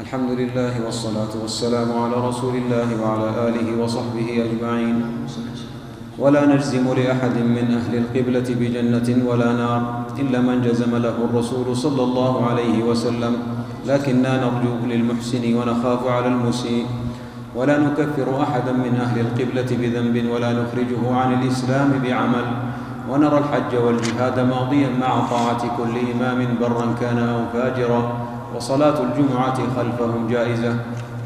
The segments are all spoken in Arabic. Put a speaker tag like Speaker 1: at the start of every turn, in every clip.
Speaker 1: الحمد لله والصلاة والسلام على رسول الله وعلى آله وصحبه أجمعين. ولا نجزم لأحد من أهل القبلة بجنة ولا نار إلا من جزم له الرسول صلى الله عليه وسلم. لكننا نرجو للمحسن ونخاف على المسيء. ولا نكفر أحدا من أهل القبلة بذنب ولا نخرجه عن الإسلام بعمل. ونرى الحج والجهاد ماضيا مع طاعة كل إمام برا كان أو فاجرا. وصلاة الجمعة خلفهم جائزة.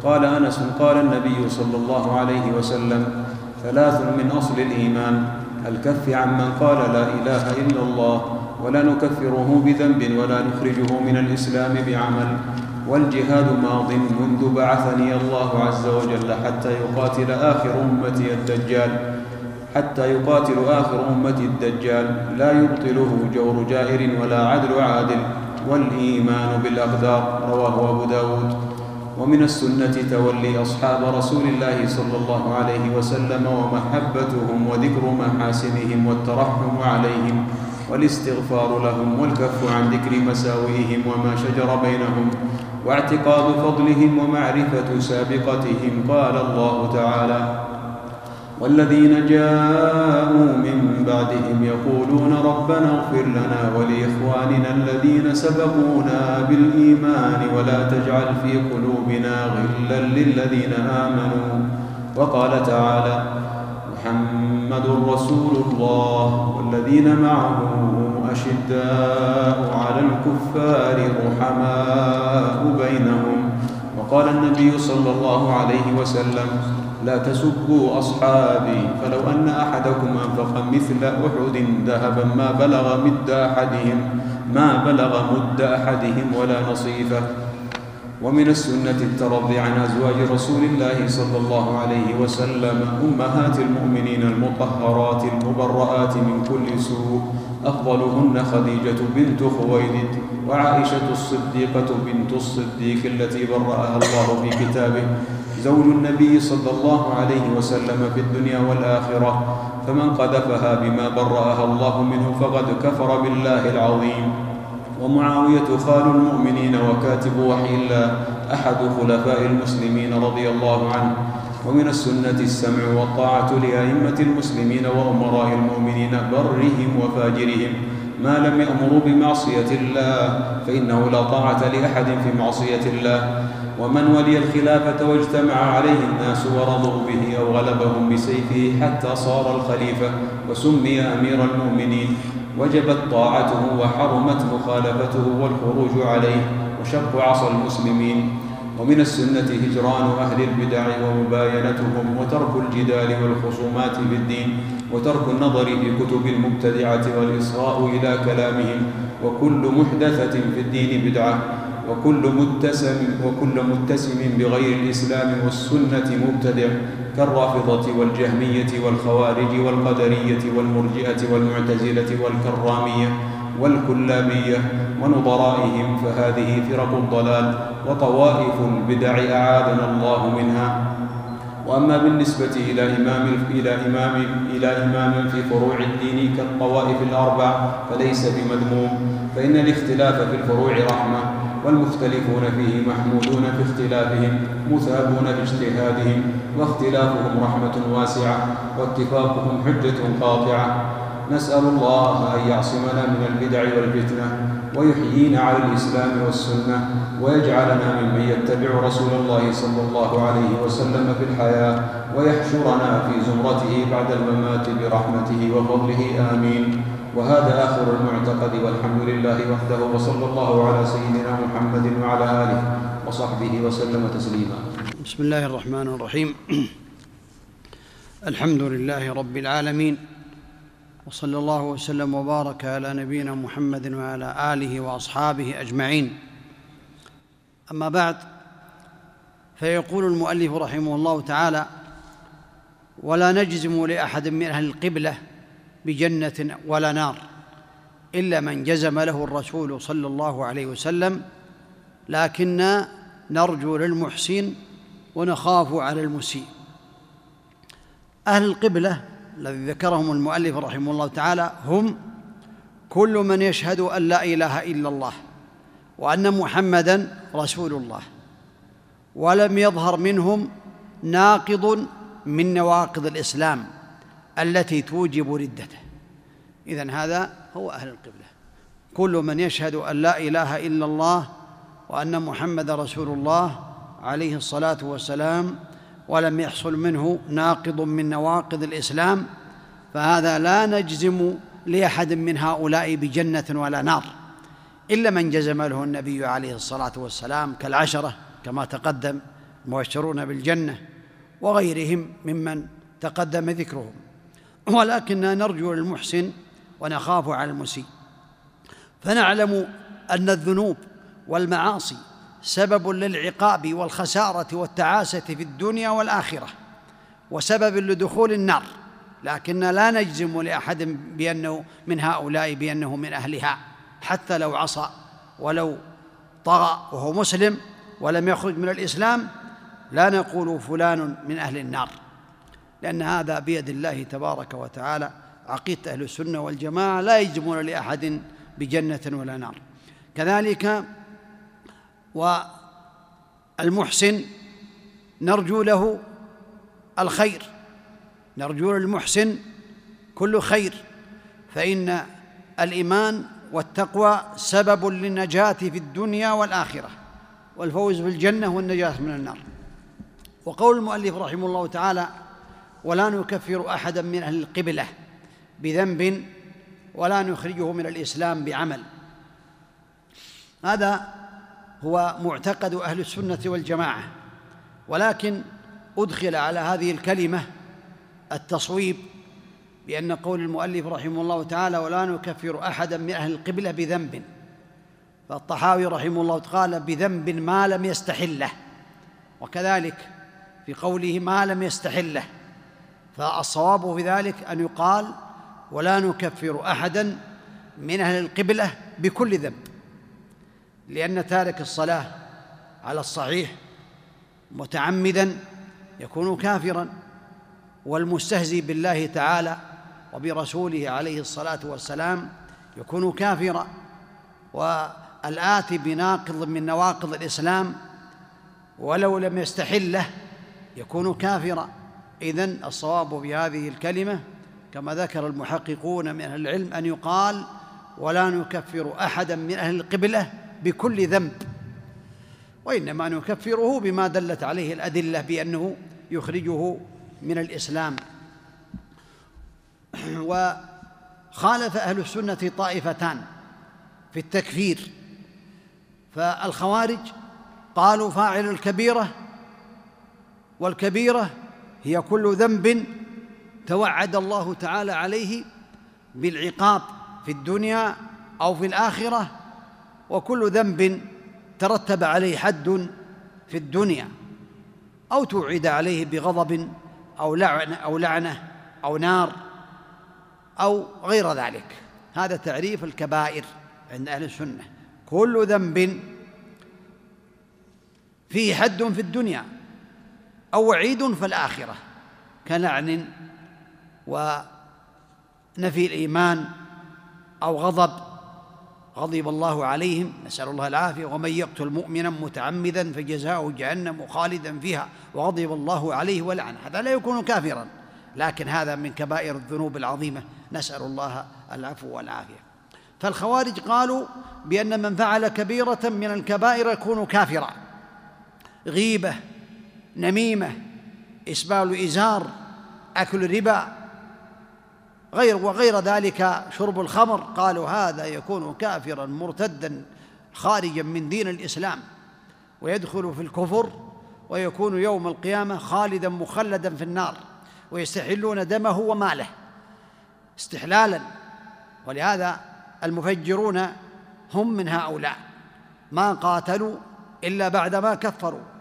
Speaker 1: قال أنس قال النبي صلى الله عليه وسلم ثلاث من أصل الإيمان الكف عمن قال لا إله إلا الله ولا نكفره بذنب ولا نخرجه من الإسلام بعمل والجهاد ماض منذ بعثني الله عز وجل حتى يقاتل آخر أمتي الدجال حتى يقاتل آخر أمتي الدجال لا يبطله جور جائر ولا عدل عادل والإيمان بالأقدار رواه أبو داود. ومن السنة تولي أصحاب رسول الله صلى الله عليه وسلم ومحبتهم وذكر محاسنهم والترحم عليهم والاستغفار لهم والكف عن ذكر مساوئهم وما شجر بينهم واعتقاد فضلهم ومعرفة سابقتهم قال الله تعالى والذين جاءوا من بعدهم يقولون ربنا اغفر لنا ولإخواننا الذين سبقونا بالإيمان ولا تجعل في قلوبنا غلا للذين آمنوا. وقال تعالى محمد رسول الله والذين معه أشداء على الكفار رحماء بينهم. وقال النبي صلى الله عليه وسلم لا تسبوا أصحابي. فلو أن أحدكم أنفق مثل أحد ذهبا ما بلغ مد أحدهم ما بلغ مد أحدهم ولا نصيفه. ومن السنة الترضي عن أزواج رسول الله صلى الله عليه وسلم أمهات المؤمنين المطهرات المبرآت من كل سوء أفضلهن خديجة بنت خويلد وعائشة الصديقة بنت الصديق التي برأها الله في كتابه زوج النبي صلى الله عليه وسلم في الدنيا والآخرة فمن قذفها بما برأها الله منه فقد كفر بالله العظيم. ومعاوية خال المؤمنين وكاتب وحي الله أحد خلفاء المسلمين رضي الله عنه. ومن السنة السمع والطاعة لأئمة المسلمين وأمراء المؤمنين برهم وفاجرهم. ما لم يأمروا بمعصية الله فإنه لا طاعة لأحد في معصية الله. ومن ولي الخلافة واجتمع عليه الناس ورضوا به أو غلبهم بسيفه حتى صار الخليفة وسمي أمير المؤمنين. وجبت طاعته وحرمت مخالفته والخروج عليه وشق عصا المسلمين. ومن السنة هجران أهل البدع ومباينتهم وترك الجدال والخصومات في الدين وترك النظر في كتب المبتدعة والإصغاء إلى كلامهم وكل محدثة في الدين بدعة. وكل متسم وكل متسم بغير الإسلام والسنة مبتدع كالرافضة والجهمية والخوارج والقدرية والمرجئة والمعتزلة والكرامية والكلابية ونظرائهم فهذه فرق الضلال وطوائف البدع أعاذنا الله منها. وأما بالنسبة إلى إمام إلى إمام إلى إمام في فروع الدين كالطوائف الأربع فليس بمذموم فإن الاختلاف في الفروع رحمة. والمختلفون فيه محمودون في اختلافهم مثابون في اجتهادهم واختلافهم رحمة واسعة واتفاقهم حجة قاطعة. نسأل الله أن يعصمنا من البدع والفتنة ويحيينا على الإسلام والسنة ويجعلنا ممن يتبع رسول الله صلى الله عليه وسلم في الحياة ويحشرنا في زمرته بعد الممات برحمته وفضله. آمين. وهذا آخر المعتقد والحمد لله وحده وصلى الله على سيدنا محمد وعلى آله وصحبه وسلم تسليما.
Speaker 2: بسم الله الرحمن الرحيم. الحمد لله رب العالمين وصلى الله وسلم وبارك على نبينا محمد وعلى آله وأصحابه أجمعين. أما بعد فيقول المؤلف رحمه الله تعالى ولا نجزم لأحد من أهل القبلة بجنة ولا نار إلا من جزم له الرسول صلى الله عليه وسلم لكنا نرجو للمحسن ونخاف على المسيء. أهل القبلة الذي ذكرهم المؤلف رحمه الله تعالى هم كل من يشهد أن لا إله إلا الله وأن محمدا رسول الله ولم يظهر منهم ناقض من نواقض الإسلام. التي توجب ردته. إذن هذا هو أهل القبلة. كل من يشهد أن لا إله إلا الله وأن محمد رسول الله عليه الصلاة والسلام ولم يحصل منه ناقض من نواقض الإسلام فهذا لا نجزم لأحد من هؤلاء بجنة ولا نار. إلا من جزم له النبي عليه الصلاة والسلام كالعشرة كما تقدم مبشرون بالجنة وغيرهم ممن تقدم ذكرهم. ولكننا نرجو للمحسن ونخاف على المسيء. فنعلم أن الذنوب والمعاصي سبب للعقاب والخسارة والتعاسة في الدنيا والآخرة وسبب لدخول النار. لكن لا نجزم لأحد بأنه من هؤلاء بأنه من أهلها حتى لو عصى ولو طغى وهو مسلم ولم يخرج من الإسلام لا نقول فلان من أهل النار. لأن هذا بيد الله تبارك وتعالى. عقيدة أهل السنة والجماعة لا يجزمون لأحد بجنة ولا نار. كذلك والمحسن نرجو له الخير. نرجو للمحسن كل خير. فإن الإيمان والتقوى سبب للنجاة في الدنيا والآخرة والفوز بالجنة والنجاة من النار. وقول المؤلف رحمه الله تعالى ولا نكفر أحدا من أهل القبلة بذنب ولا نخرجه من الإسلام بعمل. هذا هو معتقد أهل السنة والجماعة. ولكن أدخل على هذه الكلمة التصويب بأن قول المؤلف رحمه الله تعالى ولا نكفر أحدا من أهل القبلة بذنب. فالطحاوي رحمه الله قال بذنب ما لم يستحله. وكذلك في قوله ما لم يستحله. فالصواب في ذلك أن يقال ولا نكفر أحدا من أهل القبلة بكل ذنب لأن تارك الصلاة على الصحيح متعمدا يكون كافرا والمستهزي بالله تعالى وبرسوله عليه الصلاة والسلام يكون كافرا والآتي بناقض من نواقض الإسلام ولو لم يستحله يكون كافرا. إذن الصواب بهذه الكلمة كما ذكر المحققون من أهل العلم أن يقال ولا نكفر أحدا من أهل القبلة بكل ذنب وإنما نكفره بما دلت عليه الأدلة بأنه يخرجه من الإسلام. وخالف أهل السنة طائفتان في التكفير فالخوارج قالوا فاعل الكبيرة والكبيرة هي كل ذنب توعد الله تعالى عليه بالعقاب في الدنيا أو في الآخرة وكل ذنب ترتب عليه حد في الدنيا أو توعد عليه بغضب أو لعنة أو لعنة أو نار أو غير ذلك. هذا تعريف الكبائر عند أهل السنة. كل ذنب فيه حد في الدنيا. أو وعيد في الآخرة كلعن ونفي الإيمان أو غضب غضب الله عليهم نسأل الله العافية. ومن يقتل مؤمنا متعمدا فجزاؤه جهنم خالدا فيها وغضب الله عليه ولعنه. هذا لا يكون كافرا لكن هذا من كبائر الذنوب العظيمة. نسأل الله العفو والعافية. فالخوارج قالوا بأن من فعل كبيرة من الكبائر يكون كافرا. غيبة نميمة إسبال إزار أكل ربا غير وغير ذلك شرب الخمر. قالوا هذا يكون كافرا مرتدا خارجا من دين الإسلام. ويدخل في الكفر ويكون يوم القيامة خالدا مخلدا في النار. ويستحلون دمه وماله استحلالا. ولهذا المفجرون هم من هؤلاء. ما قاتلوا إلا بعدما كفروا.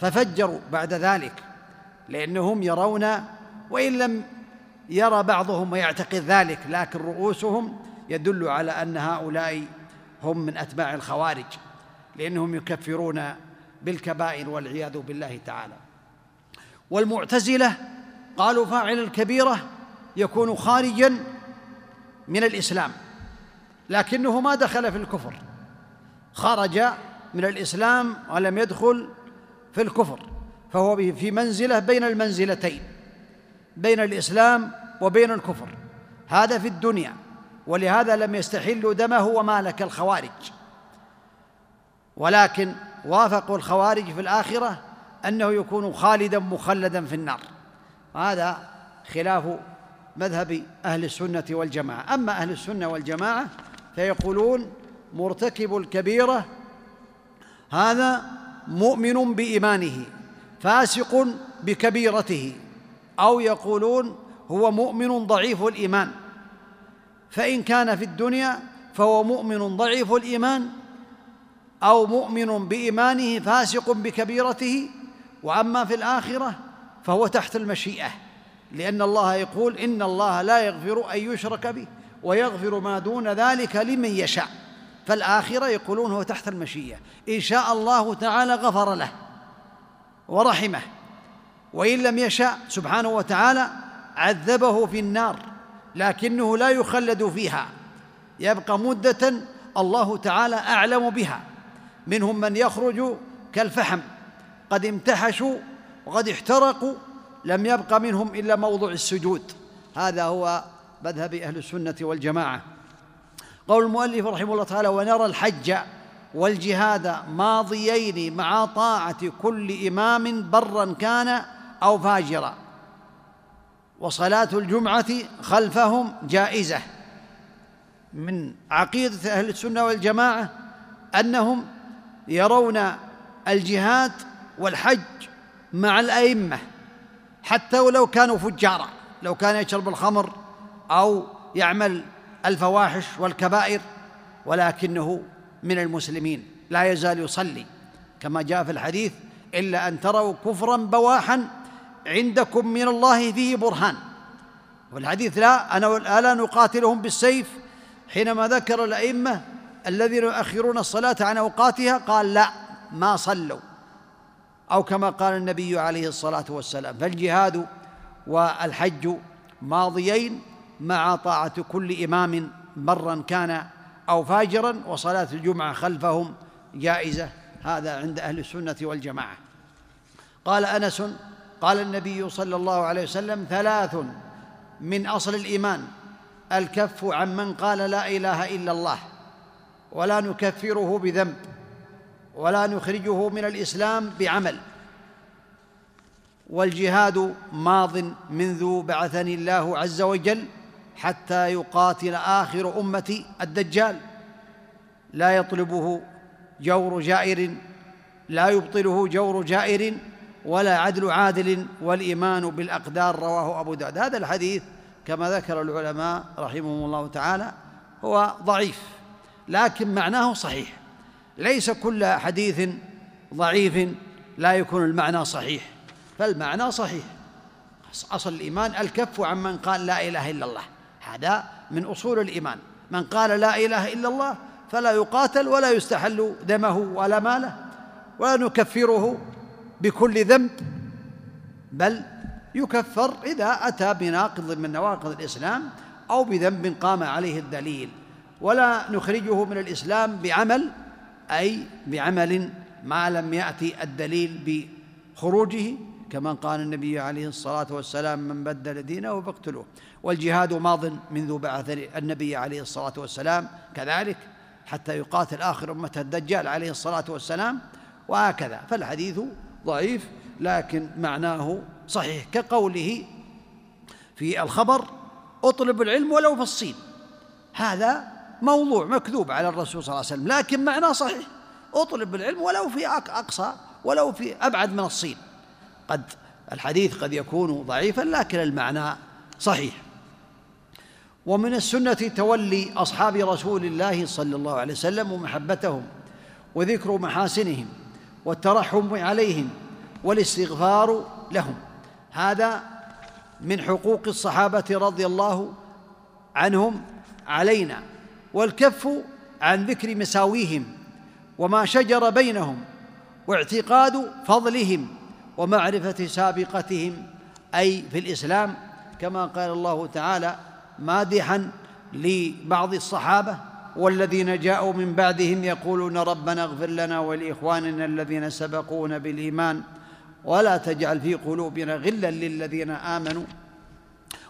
Speaker 2: ففجروا بعد ذلك لأنهم يرون وإن لم يرى بعضهم ويعتقد ذلك لكن رؤوسهم يدل على أن هؤلاء هم من أتباع الخوارج لأنهم يكفرون بالكبائر والعياذ بالله تعالى. والمعتزلة قالوا فاعل الكبيرة يكون خارجا من الإسلام لكنه ما دخل في الكفر خرج من الإسلام ولم يدخل في الكفر فهو في منزلة بين المنزلتين بين الإسلام وبين الكفر. هذا في الدنيا ولهذا لم يستحلوا دمه ومال كالخوارج ولكن وافقوا الخوارج في الآخرة أنه يكون خالدا مخلدا في النار. هذا خلاف مذهب أهل السنة والجماعة. أما أهل السنة والجماعة فيقولون مرتكب الكبيرة هذا مؤمن بإيمانه فاسق بكبيرته أو يقولون هو مؤمن ضعيف الإيمان. فإن كان في الدنيا فهو مؤمن ضعيف الإيمان أو مؤمن بإيمانه فاسق بكبيرته وأما في الآخرة فهو تحت المشيئة لأن الله يقول إن الله لا يغفر أن يشرك به ويغفر ما دون ذلك لمن يشاء. فالآخرة يقولون هو تحت المشيئه إن شاء الله تعالى غفر له ورحمه. وإن لم يشاء سبحانه وتعالى عذبه في النار. لكنه لا يخلد فيها. يبقى مدة الله تعالى أعلم بها. منهم من يخرج كالفحم. قد امتحشوا وقد احترقوا. لم يبق منهم إلا موضع السجود. هذا هو مذهب أهل السنة والجماعة. قول المؤلف رحمه الله تعالى ونرى الحج والجهاد ماضيين مع طاعة كل إمام برا كان أو فاجرا وصلاة الجمعة خلفهم جائزة. من عقيدة أهل السنة والجماعة أنهم يرون الجهاد والحج مع الأئمة حتى ولو كانوا فجارا لو كان يشرب الخمر أو يعمل الفواحش والكبائر ولكنه من المسلمين. لا يزال يصلي. كما جاء في الحديث إلا أن تروا كفرا بواحا عندكم من الله فيه برهان. والحديث لا أنا ألا نقاتلهم بالسيف. حينما ذكر الأئمة الذين يؤخرون الصلاة عن أوقاتها قال لا ما صلوا. أو كما قال النبي عليه الصلاة والسلام فالجهاد والحج ماضيين مع طاعة كل إمام برا كان أو فاجرا وصلاة الجمعة خلفهم جائزة. هذا عند أهل السنة والجماعة. قال أنس قال النبي صلى الله عليه وسلم ثلاث من أصل الإيمان الكف عن من قال لا إله إلا الله ولا نكفره بذنب ولا نخرجه من الإسلام بعمل. والجهاد ماض منذ بعثني الله عز وجل حتى يقاتل آخر امتي الدجال. لا يطلبه جور جائر لا يبطله جور جائر ولا عدل عادل والإيمان بالأقدار رواه أبو داود. هذا الحديث كما ذكر العلماء رحمهم الله تعالى هو ضعيف لكن معناه صحيح. ليس كل حديث ضعيف لا يكون المعنى صحيح فالمعنى صحيح. أصل الإيمان الكف عن من قال لا إله إلا الله. هذا من أصول الإيمان. من قال لا إله إلا الله فلا يقاتل ولا يستحل دمه ولا ماله ولا نكفره بكل ذنب بل يكفر إذا أتى بناقض من نواقض الإسلام أو بذنب قام عليه الدليل ولا نخرجه من الإسلام بعمل أي بعمل ما لم يأتي الدليل بخروجه كما قال النبي عليه الصلاة والسلام من بدل دينه فاقتلوه. والجهاد ماض منذ بعث النبي عليه الصلاة والسلام كذلك حتى يقاتل آخر امته الدجال عليه الصلاة والسلام وهكذا. فالحديث ضعيف لكن معناه صحيح كقوله في الخبر أطلب العلم ولو في الصين. هذا موضوع مكذوب على الرسول صلى الله عليه وسلم لكن معناه صحيح أطلب العلم ولو في أقصى ولو في أبعد من الصين. قد الحديث قد يكون ضعيفا لكن المعنى صحيح. ومن السنة تولي أصحاب رسول الله صلى الله عليه وسلم ومحبتهم وذكر محاسنهم والترحم عليهم والاستغفار لهم. هذا من حقوق الصحابة رضي الله عنهم علينا. والكف عن ذكر مساويهم وما شجر بينهم واعتقاد فضلهم ومعرفة سابقتهم أي في الإسلام كما قال الله تعالى مادحا لبعض الصحابة والذين جاءوا من بعدهم يقولون ربنا اغفر لنا ولإخواننا الذين سبقونا بالإيمان ولا تجعل في قلوبنا غلا للذين آمنوا.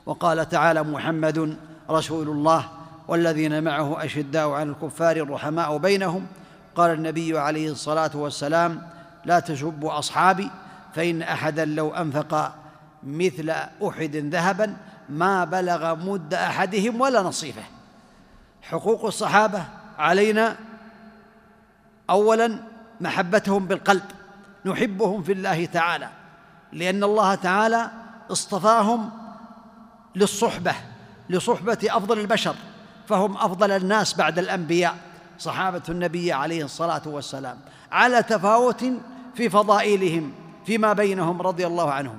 Speaker 2: وقال تعالى محمد رسول الله والذين معه أشداء على الكفار رحماء بينهم قال النبي عليه الصلاة والسلام لا تسبوا أصحابي فإن أحدا لو أنفق مثل أحد ذهبا ما بلغ مد أحدهم ولا نصيفه. حقوق الصحابة علينا اولا محبتهم بالقلب نحبهم في الله تعالى لأن الله تعالى اصطفاهم للصحبة لصحبة أفضل البشر فهم أفضل الناس بعد الأنبياء صحابة النبي عليه الصلاة والسلام على تفاوت في فضائلهم. فيما بينهم رضي الله عنهم.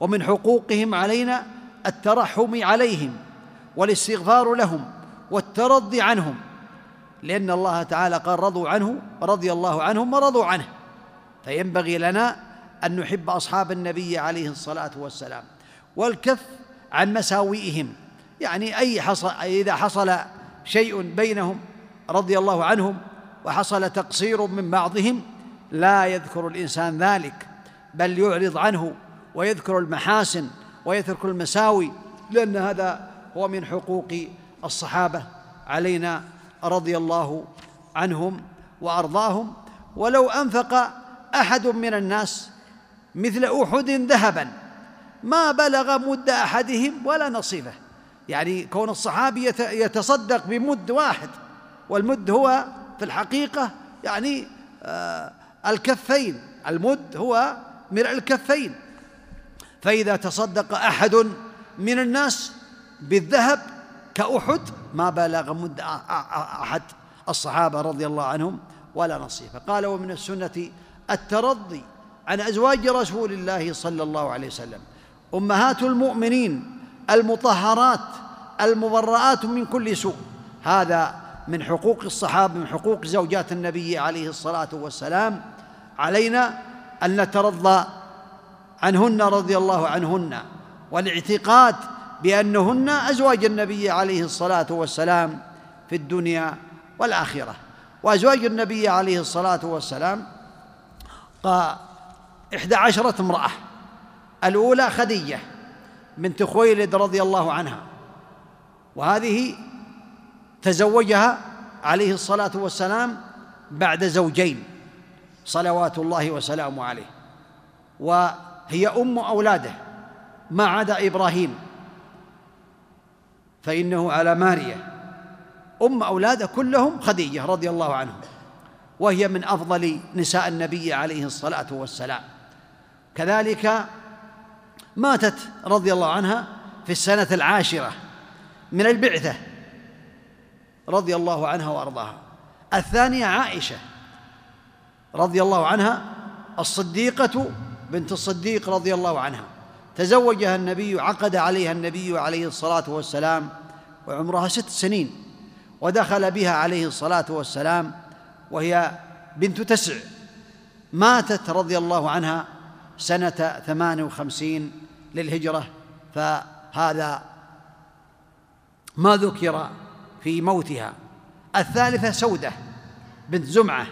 Speaker 2: ومن حقوقهم علينا الترحم عليهم والاستغفار لهم والترضي عنهم لأن الله تعالى قال رضوا عنه رضي الله عنهم ورضوا عنه. فينبغي لنا أن نحب أصحاب النبي عليه الصلاة والسلام والكف عن مساوئهم. يعني أي حصل إذا حصل شيء بينهم رضي الله عنهم وحصل تقصير من بعضهم لا يذكر الإنسان ذلك. بل يعرض عنه ويذكر المحاسن ويترك المساوي لأن هذا هو من حقوق الصحابة علينا رضي الله عنهم وأرضاهم. ولو أنفق أحد من الناس مثل أحد ذهبا ما بلغ مد أحدهم ولا نصيبه. يعني كون الصحابي يتصدق بمد واحد والمد هو في الحقيقة يعني آه الكفين. المد هو مرء الكفين. فإذا تصدق أحد من الناس بالذهب كأحد ما بلغ مد أحد الصحابة رضي الله عنهم ولا نصيفه قال ومن السنة الترضي عن أزواج رسول الله صلى الله عليه وسلم. أمهات المؤمنين المطهرات المبرآت من كل سوء. هذا من حقوق الصحابة من حقوق زوجات النبي عليه الصلاة والسلام. علينا أن نترضى عنهن رضي الله عنهن والاعتقاد بأنهن أزواج النبي عليه الصلاة والسلام في الدنيا والآخرة. وأزواج النبي عليه الصلاة والسلام إحدى عشرة امرأة الأولى خديجة بنت خويلد رضي الله عنها. وهذه تزوجها عليه الصلاة والسلام بعد زوجين. صلوات الله وسلامه عليه. وهي أم أولاده ما عدا إبراهيم. فإنه على ماريا أم اولاده كلهم خديجة رضي الله عنهم. وهي من أفضل نساء النبي عليه الصلاة والسلام. كذلك ماتت رضي الله عنها في السنة العاشرة من البعثة رضي الله عنها وأرضاها. الثانية عائشة. رضي الله عنها الصديقة بنت الصديق رضي الله عنها. تزوجها النبي عقد عليها النبي عليه الصلاة والسلام وعمرها ست سنين ودخل بها عليه الصلاة والسلام وهي بنت تسع. ماتت رضي الله عنها سنة ثمان وخمسين للهجرة فهذا ما ذكر في موتها. الثالثة سودة بنت زمعة.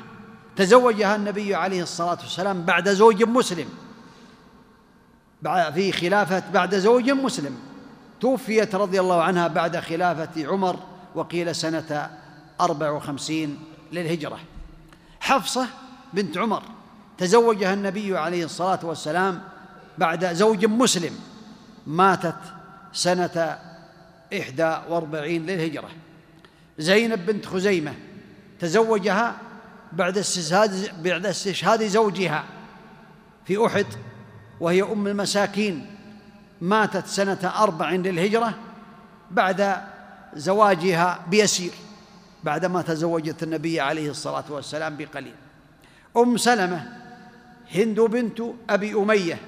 Speaker 2: تزوجها النبي عليه الصلاة والسلام بعد زوج مسلم. في خلافة بعد زوج مسلم. توفيت رضي الله عنها بعد خلافة عمر وقيل سنة أربع وخمسين للهجرة. حفصة بنت عمر تزوجها النبي عليه الصلاة والسلام بعد زوج مسلم. ماتت سنة إحدى وأربعين للهجرة. زينب بنت خزيمة تزوجها بعد استشهاد بعد استشهاد زوجها في أحد وهي أم المساكين ماتت سنة أربع للهجرة بعد زواجها بيسير بعدما تزوجت النبي عليه الصلاة والسلام بقليل. أم سلمة هند بنت أبي أمية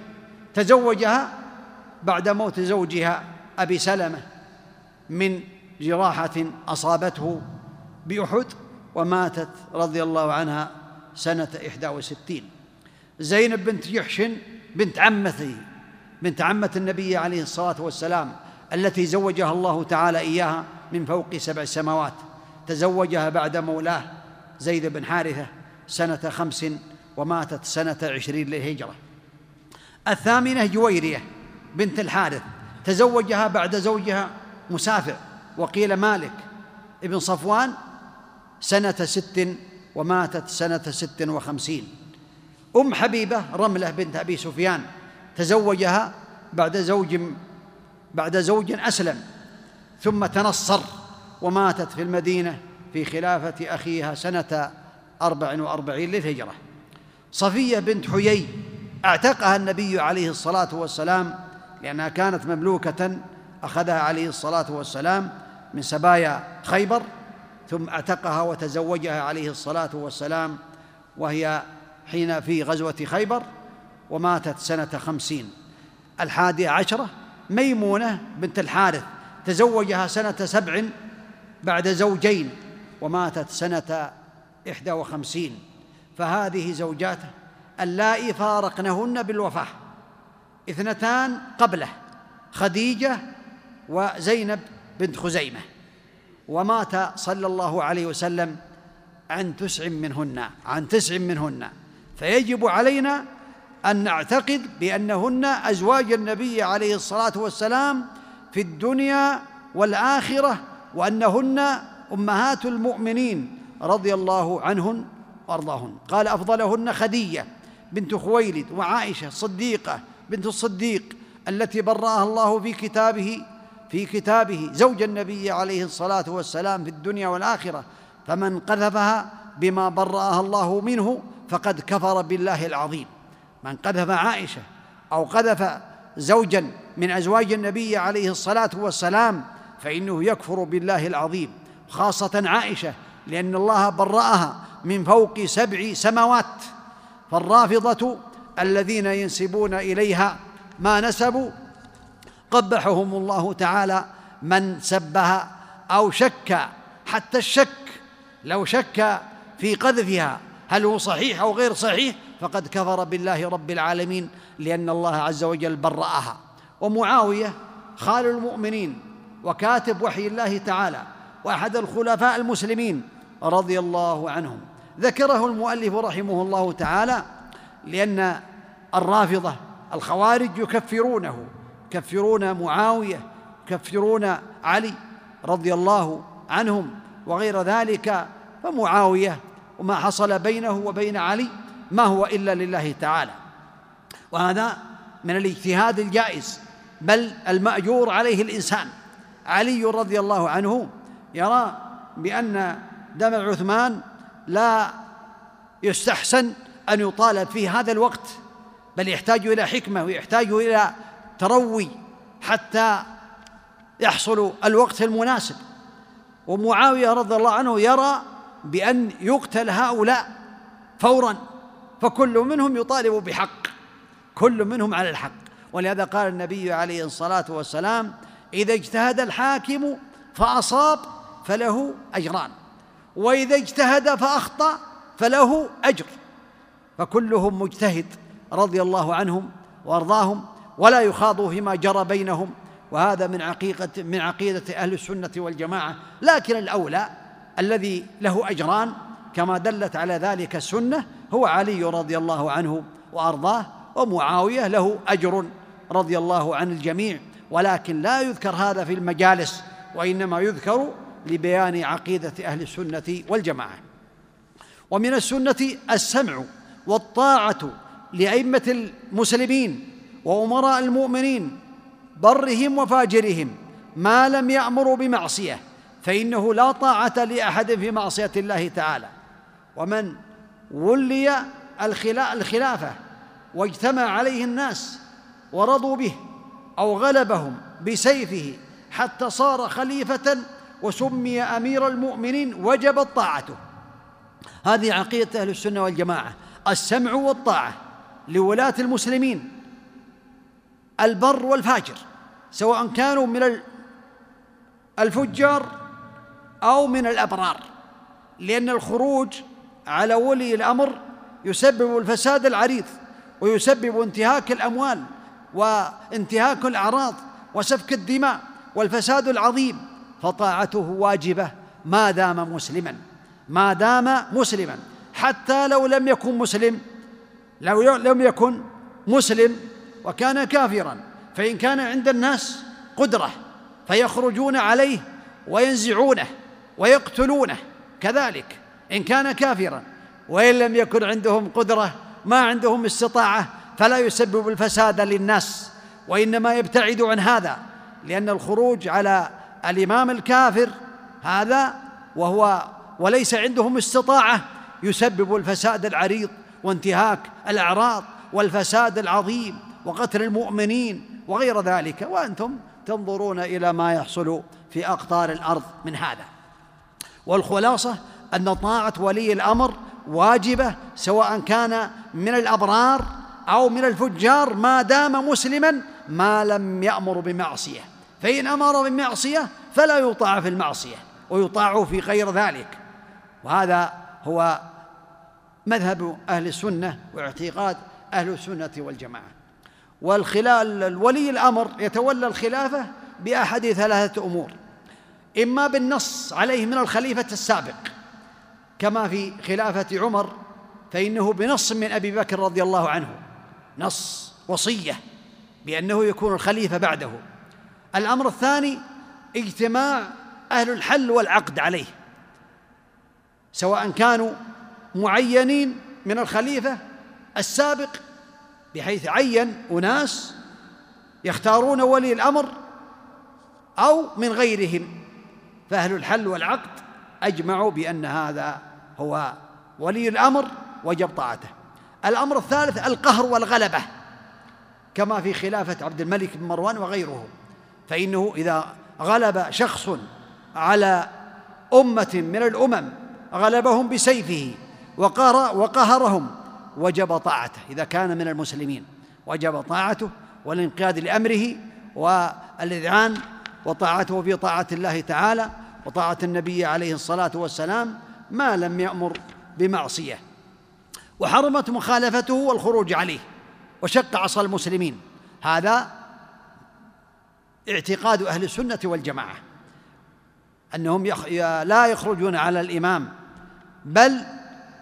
Speaker 2: تزوجها بعد موت زوجها أبي سلمة من جراحة أصابته بأحد. وماتت رضي الله عنها سنة إحدى وستين. زينب بنت جحشن بنت عمته بنت عمة النبي عليه الصلاة والسلام التي زوجها الله تعالى إياها من فوق سبع سماوات. تزوجها بعد مولاه زيد بن حارثة سنة خمس وماتت سنة عشرين للهجرة. الثامنة جويرية بنت الحارث تزوجها بعد زوجها مسافع وقيل مالك ابن صفوان سنة ست وماتت سنة ست وخمسين. أم حبيبة رملة بنت أبي سفيان تزوجها بعد زوج بعد زوج أسلم ثم تنصر وماتت في المدينة في خلافة أخيها سنة أربع وأربعين للهجرة. صفية بنت حيي اعتقها النبي عليه الصلاة والسلام لأنها كانت مملوكة أخذها عليه الصلاة والسلام من سبايا خيبر ثم اعتقها وتزوجها عليه الصلاة والسلام وهي حين في غزوة خيبر وماتت سنة خمسين. الحادية عشرة ميمونة بنت الحارث تزوجها سنة سبع بعد زوجين وماتت سنة إحدى وخمسين. فهذه زوجاته اللائي فارقنهن بالوفاة. اثنتان قبله خديجة وزينب بنت خزيمة. ومات صلى الله عليه وسلم عن تسع منهن عن تسع منهن. فيجب علينا أن نعتقد بأنهن أزواج النبي عليه الصلاة والسلام في الدنيا والآخرة وأنهن أمهات المؤمنين رضي الله عنهن وأرضاهن. قال أفضلهن خديجة بنت خويلد وعائشة صديقة بنت الصديق التي برأها الله في كتابه في كتابه زوج النبي عليه الصلاة والسلام في الدنيا والآخرة فمن قذفها بما برأها الله منه فقد كفر بالله العظيم. من قذف عائشة أو قذف زوجا من أزواج النبي عليه الصلاة والسلام فإنه يكفر بالله العظيم خاصة عائشة لأن الله برأها من فوق سبع سماوات. فالرافضة الذين ينسبون إليها ما نسبوا قبحهم الله تعالى من سبها أو شك حتى الشك لو شك في قذفها هل هو صحيح أو غير صحيح؟ فقد كفر بالله رب العالمين لأن الله عز وجل برأها. ومعاوية خال المؤمنين وكاتب وحي الله تعالى وأحد الخلفاء المسلمين رضي الله عنهم. ذكره المؤلف رحمه الله تعالى لأن الرافضة الخوارج يكفرونه يكفرون معاوية يكفرون علي رضي الله عنهم وغير ذلك فمعاوية وما حصل بينه وبين علي ما هو إلا لله تعالى. وهذا من الاجتهاد الجائز بل المأجور عليه الإنسان. علي رضي الله عنه يرى بأن دم عثمان لا يستحسن أن يطالب في هذا الوقت بل يحتاج إلى حكمة ويحتاج إلى تروي حتى يحصل الوقت المناسب. ومعاوية رضي الله عنه يرى بأن يقتل هؤلاء فورا فكل منهم يطالب بحق كل منهم على الحق. ولهذا قال النبي عليه الصلاة والسلام إذا اجتهد الحاكم فأصاب فله أجران وإذا اجتهد فأخطأ فله أجر. فكلهم مجتهد رضي الله عنهم وأرضاهم ولا يخاضوا فيما جرى بينهم وهذا من عقيقة من عقيدة أهل السنة والجماعة. لكن الأولى الذي له أجران كما دلت على ذلك السنة هو علي رضي الله عنه وأرضاه ومعاوية له أجر رضي الله عن الجميع. ولكن لا يذكر هذا في المجالس وإنما يذكر لبيان عقيدة أهل السنة والجماعة. ومن السنة السمع والطاعة لأئمة المسلمين وأمراء المؤمنين برهم وفاجرهم ما لم يأمروا بمعصية فإنه لا طاعة لأحد في معصية الله تعالى. ومن ولي الخلافة واجتمع عليه الناس ورضوا به أو غلبهم بسيفه حتى صار خليفة وسمي أمير المؤمنين وجبت طاعته. هذه عقيدة أهل السنة والجماعة السمع والطاعة لولاة المسلمين. البر والفاجر سواء كانوا من الفجار أو من الأبرار لأن الخروج على ولي الأمر يسبب الفساد العريض ويسبب انتهاك الأموال وانتهاك الأعراض وسفك الدماء والفساد العظيم. فطاعته واجبة ما دام مسلما ما دام مسلما. حتى لو لم يكن مسلم لو لم يكن مسلم وكان كافرا. فإن كان عند الناس قدرة فيخرجون عليه وينزعونه ويقتلونه. كذلك إن كان كافرا وإن لم يكن عندهم قدرة ما عندهم استطاعة فلا يسبب الفساد للناس. وإنما يبتعد عن هذا لأن الخروج على الإمام الكافر هذا وهو وليس عندهم استطاعة يسبب الفساد العريض وانتهاك الأعراض والفساد العظيم. وقتل المؤمنين وغير ذلك. وأنتم تنظرون إلى ما يحصل في أقطار الأرض من هذا. والخلاصة أن طاعة ولي الأمر واجبة سواء كان من الأبرار أو من الفجار ما دام مسلما ما لم يأمر بمعصية. فإن أمر بمعصية فلا يطاع في المعصية ويطاع في غير ذلك. وهذا هو مذهب أهل السنة واعتقاد أهل السنة والجماعة. والخلال ولي الأمر يتولى الخلافة بأحد ثلاثة أمور. إما بالنص عليه من الخليفة السابق كما في خلافة عمر فإنه بنص من أبي بكر رضي الله عنه. نص وصية بأنه يكون الخليفة بعده. الأمر الثاني اجتماع أهل الحل والعقد عليه سواء كانوا معينين من الخليفة السابق بحيث عين أناس يختارون ولي الأمر أو من غيرهم فأهل الحل والعقد أجمعوا بأن هذا هو ولي الأمر وجب طاعته. الأمر الثالث القهر والغلبة كما في خلافة عبد الملك بن مروان وغيره. فإنه إذا غلب شخص على أمة من الأمم غلبهم بسيفه وقهر وقهرهم وجب طاعته إذا كان من المسلمين وجب طاعته والانقياد لأمره والإذعان وطاعته في طاعة الله تعالى وطاعة النبي عليه الصلاة والسلام ما لم يأمر بمعصية وحرمت مخالفته والخروج عليه وشق عصا المسلمين هذا اعتقاد أهل السنة والجماعة أنهم. لا يخرجون على الإمام بل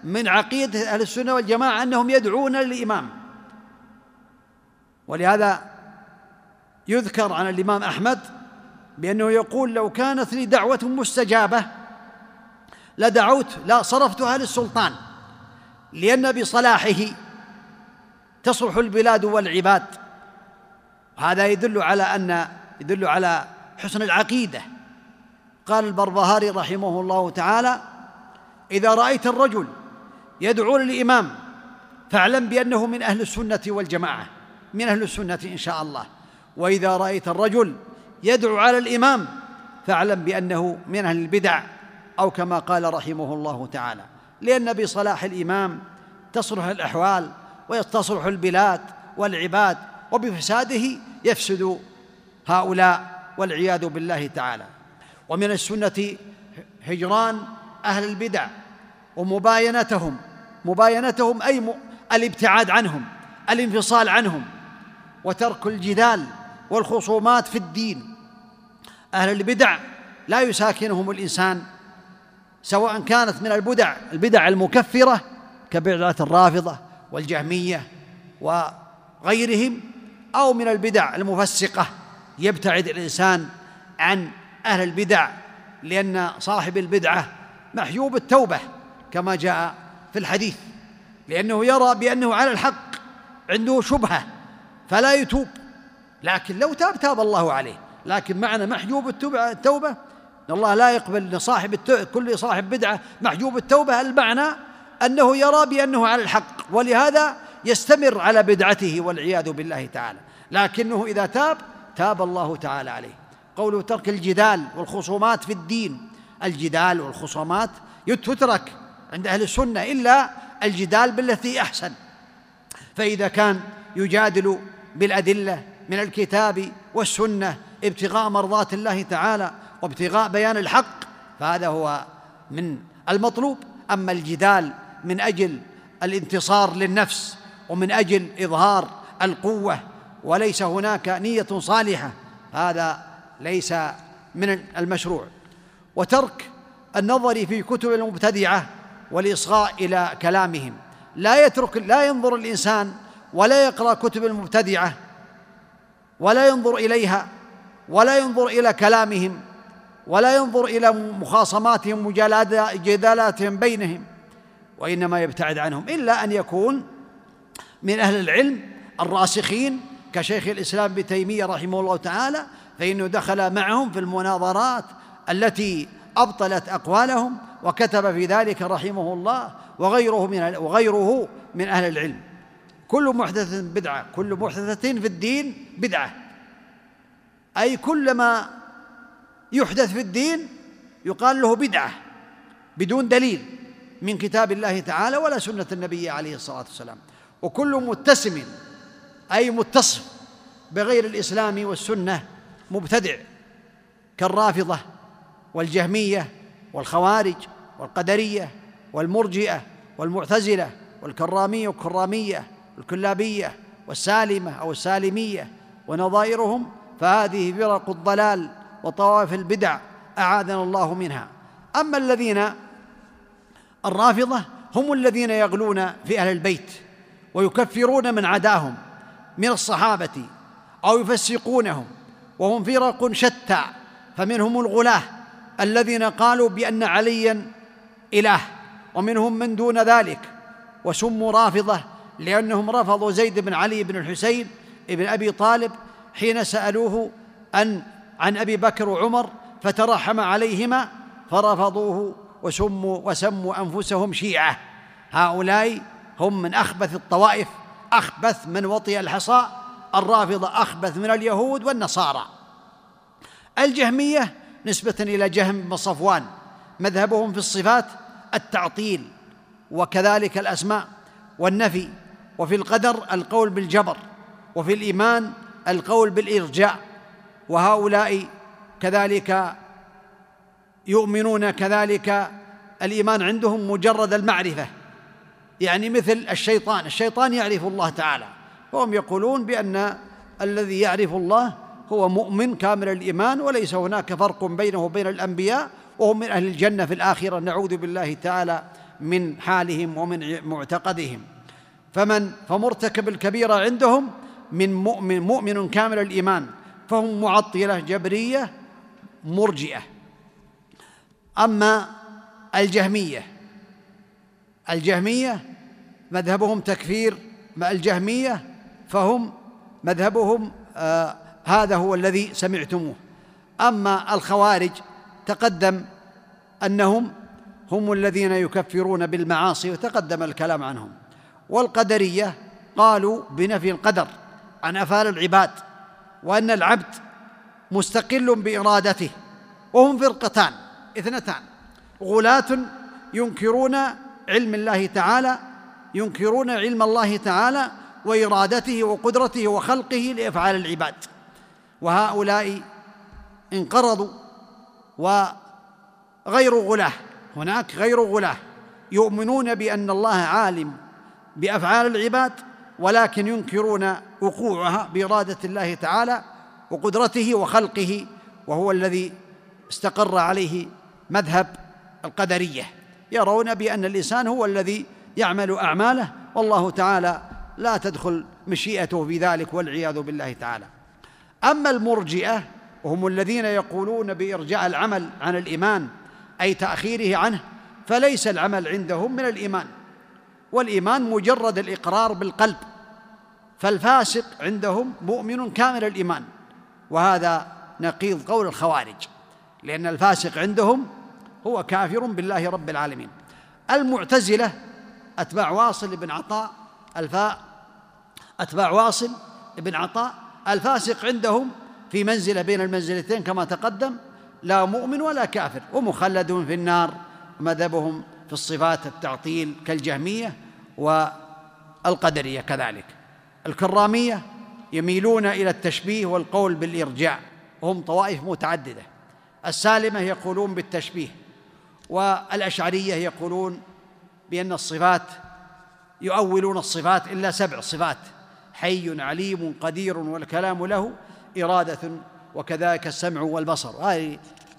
Speaker 2: من عقيدة أهل السنة والجماعة أنهم يدعون للإمام. ولهذا يذكر عن الإمام أحمد بأنه يقول لو كانت لي دعوة مستجابة لدعوت لا صرفتها للسلطان لأن بصلاحه تصلح البلاد والعباد. هذا يدل على أن يدل على حسن العقيدة. قال البربهاري رحمه الله تعالى إذا رأيت الرجل يدعو للإمام. فاعلم بأنه من أهل السنة والجماعة من أهل السنة إن شاء الله. وإذا رأيت الرجل يدعو على الإمام فاعلم بأنه من أهل البدع أو كما قال رحمه الله تعالى. لأن بصلاح الإمام تصلح الأحوال وتصلح البلاد والعباد وبفساده يفسد هؤلاء والعياذ بالله تعالى. ومن السنة هجران أهل البدع ومباينتهم مباينتهم أي الابتعاد عنهم الانفصال عنهم وترك الجدال والخصومات في الدين. أهل البدع لا يساكنهم الإنسان سواء كانت من البدع البدع المكفرة كبدعة الرافضة والجهمية وغيرهم أو من البدع المفسقة يبتعد الإنسان عن أهل البدع لأن صاحب البدعة محجوب التوبة كما جاء في الحديث لأنه يرى بأنه على الحق عنده شبهة فلا يتوب. لكن لو تاب تاب الله عليه. لكن معنى محجوب التوبة إن الله لا يقبل صاحب كل صاحب بدعة محجوب التوبة. المعنى أنه يرى بأنه على الحق ولهذا يستمر على بدعته والعياذ بالله تعالى. لكنه إذا تاب تاب الله تعالى عليه. قوله ترك الجدال والخصومات في الدين. الجدال والخصومات تترك عند أهل السنة إلا الجدال بالتي أحسن. فإذا كان يجادل بالأدلة من الكتاب والسنة ابتغاء مرضات الله تعالى وابتغاء بيان الحق فهذا هو من المطلوب. أما الجدال من أجل الانتصار للنفس ومن أجل إظهار القوة وليس هناك نية صالحة هذا ليس من المشروع. وترك النظر في كتب المبتدعة والإصغاء إلى كلامهم. لا يترك لا ينظر الإنسان ولا يقرأ كتب المبتدعة ولا ينظر إليها ولا ينظر إلى كلامهم ولا ينظر إلى مخاصماتهم وجدالاتهم بينهم وإنما يبتعد عنهم إلا أن يكون من أهل العلم الراسخين كشيخ الإسلام ابن تيمية رحمه الله تعالى فإنه دخل معهم في المناظرات التي أبطلت أقوالهم وكتب في ذلك رحمه الله وغيره من وغيره من أهل العلم. كل محدثة بدعة كل محدثة في الدين بدعة. أي كلما يحدث في الدين يقال له بدعة بدون دليل من كتاب الله تعالى ولا سنة النبي عليه الصلاة والسلام. وكل متسم أي متصف بغير الإسلام والسنة مبتدع كالرافضة والجهمية والخوارج. والقدرية والمرجئة والمعتزلة والكرامية والكرامية والكلابية والسالمة أو السالمية ونظائرهم فهذه فرق الضلال وطوائف البدع أعاذنا الله منها. أما الذين الرافضة هم الذين يغلون في أهل البيت ويكفرون من عداهم من الصحابة أو يفسقونهم وهم فرق شتى فمنهم الغلاة الذين قالوا بأن عليا إله ومنهم من دون ذلك وسموا رافضة لأنهم رفضوا زيد بن علي بن الحسين بن أبي طالب حين سألوه أن عن أبي بكر وعمر فترحم عليهما فرفضوه وسموا وسموا أنفسهم شيعة. هؤلاء هم من أخبث الطوائف أخبث من وطئ الحصى الرافضة أخبث من اليهود والنصارى. الجهمية نسبة إلى جهم بن صفوان مذهبهم في الصفات التعطيل وكذلك الأسماء والنفي وفي القدر القول بالجبر وفي الإيمان القول بالإرجاء وهؤلاء كذلك يؤمنون كذلك الإيمان عندهم مجرد المعرفة. يعني مثل الشيطان الشيطان يعرف الله تعالى وهم يقولون بأن الذي يعرف الله هو مؤمن كامل الإيمان وليس هناك فرق بينه وبين الأنبياء وهم من أهل الجنة في الآخرة. نعوذ بالله تعالى من حالهم ومن معتقدهم. فمن فمرتكب الكبيرة عندهم من مؤمن مؤمن كامل الإيمان فهم معطلة جبرية مرجئة. أما الجهمية الجهمية مذهبهم تكفير الجهمية فهم مذهبهم آه هذا هو الذي سمعتموه. أما الخوارج تقدم أنهم هم الذين يكفرون بالمعاصي وتقدم الكلام عنهم. والقدرية قالوا بنفي القدر عن أفعال العباد وأن العبد مستقل بإرادته وهم فرقتان اثنتان. غلاة ينكرون علم الله تعالى ينكرون علم الله تعالى وإرادته وقدرته وخلقه لأفعال العباد. وهؤلاء انقرضوا وغير غلاه. هناك غير غلاه. يؤمنون بأن الله عالم بأفعال العباد ولكن ينكرون وقوعها بإرادة الله تعالى وقدرته وخلقه وهو الذي استقر عليه مذهب القدرية. يرون بأن الإنسان هو الذي يعمل أعماله والله تعالى لا تدخل مشيئته في ذلك والعياذ بالله تعالى. أما المرجئة وهم الذين يقولون بارجاء العمل عن الإيمان أي تأخيره عنه فليس العمل عندهم من الإيمان. والإيمان مجرد الإقرار بالقلب فالفاسق عندهم مؤمن كامل الإيمان. وهذا نقيض قول الخوارج لأن الفاسق عندهم هو كافر بالله رب العالمين. المعتزلة أتباع واصل بن عطاء الفاء أتباع واصل بن عطاء الفاسق عندهم في منزلة بين المنزلتين كما تقدم لا مؤمن ولا كافر ومخلد في النار مذهبهم في الصفات التعطيل كالجهمية والقدرية كذلك. الكرامية يميلون إلى التشبيه والقول بالإرجاع وهم طوائف متعددة. السالمة يقولون بالتشبيه والأشعرية يقولون بأن الصفات يؤولون الصفات إلا سبع صفات. حي عليم قدير والكلام له إرادة وكذلك السمع والبصر. هذه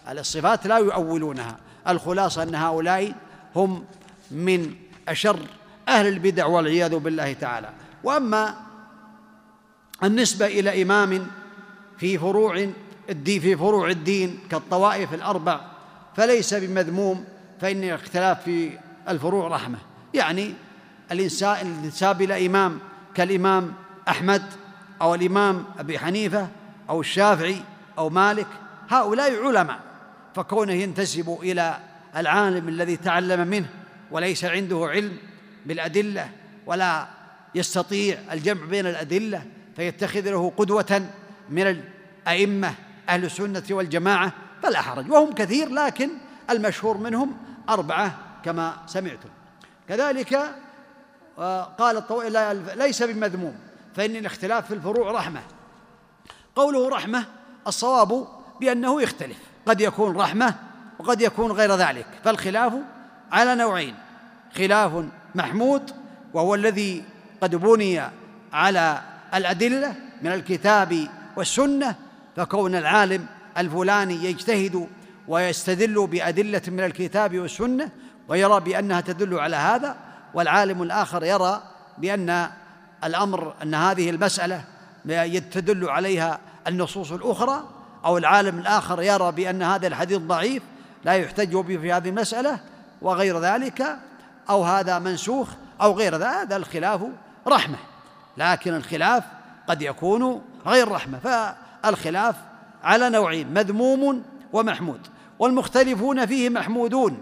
Speaker 2: الصفات لا يؤولونها. الخلاصة أن هؤلاء هم من أشر أهل البدع والعياذ بالله تعالى. وأما النسبة إلى إمام في فروع الدين في فروع الدين كالطوائف الأربع فليس بمذموم فإن الاختلاف في الفروع رحمة. يعني الإنسان الانتساب إلى إمام كالإمام أحمد أو الإمام أبي حنيفة أو الشافعي أو مالك هؤلاء علماء فكونه ينتسب إلى العالم الذي تعلم منه وليس عنده علم بالأدلة ولا يستطيع الجمع بين الأدلة فيتخذ له قدوة من الأئمة أهل السنة والجماعة فلا حرج وهم كثير لكن المشهور منهم أربعة كما سمعتم. كذلك آه، قال ليس بمذموم. فإن الاختلاف في الفروع رحمة. قوله رحمة الصواب بأنه يختلف. قد يكون رحمة وقد يكون غير ذلك. فالخلاف على نوعين. خلاف محمود وهو الذي قد بني على الأدلة من الكتاب والسنة فكون العالم الفلاني يجتهد ويستدل بأدلة من الكتاب والسنة ويرى بأنها تدل على هذا والعالم الآخر يرى بأن الأمر أن هذه المسألة تدل عليها النصوص الأخرى أو العالم الآخر يرى بأن هذا الحديث ضعيف لا يحتج به في هذه المسألة وغير ذلك أو هذا منسوخ أو غير ذلك هذا الخلاف رحمة. لكن الخلاف قد يكون غير رحمة فالخلاف على نوعين مذموم ومحمود. والمختلفون فيه محمودون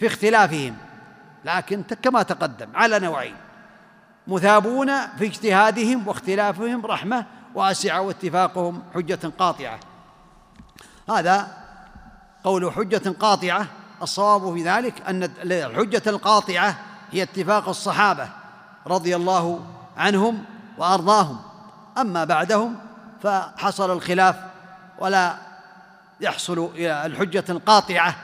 Speaker 2: في اختلافهم لكن كما تقدم على نوعين. مثابون في اجتهادهم واختلافهم رحمة واسعة واتفاقهم حجة قاطعة. هذا قول حجة قاطعة. الصواب في ذلك أن الحجة القاطعة هي اتفاق الصحابة رضي الله عنهم وأرضاهم. أما بعدهم فحصل الخلاف ولا يحصل إلى الحجة القاطعة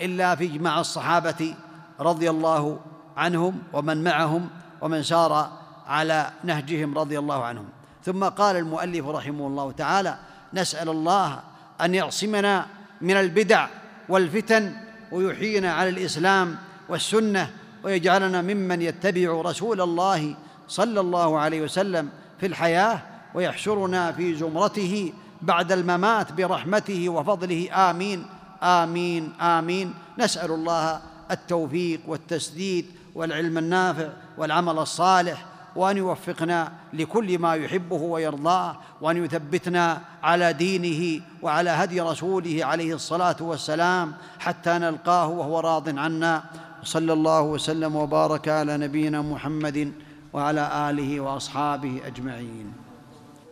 Speaker 2: إلا في إجماع الصحابة رضي الله عنهم ومن معهم ومن سار على نهجهم رضي الله عنهم. ثم قال المؤلف رحمه الله تعالى نسأل الله أن يعصمنا من البدع والفتن ويحيينا على الإسلام والسنة ويجعلنا ممن يتبع رسول الله صلى الله عليه وسلم في الحياة ويحشرنا في زمرته بعد الممات برحمته وفضله. آمين آمين آمين. نسأل الله التوفيق والتسديد والعلم النافع والعمل الصالح وأن يوفقنا لكل ما يحبه ويرضاه وأن يثبتنا على دينه وعلى هدي رسوله عليه الصلاة والسلام حتى نلقاه وهو راض عنا. صلى الله وسلم وبارك على نبينا محمد وعلى آله وأصحابه أجمعين.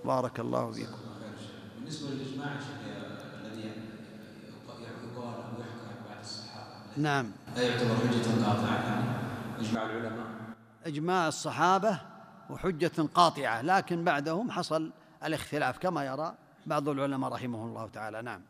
Speaker 2: بارك الله فيكم. بالنسبة للإجماع الذي يقال أو يحكى بعد الصحابة نعم. لا يعتبر حجة قاطعة يعني؟ إجماع العلماء. إجماع الصحابة وحجة قاطعة لكن بعدهم حصل الاختلاف كما يرى بعض العلماء رحمه الله تعالى. نعم.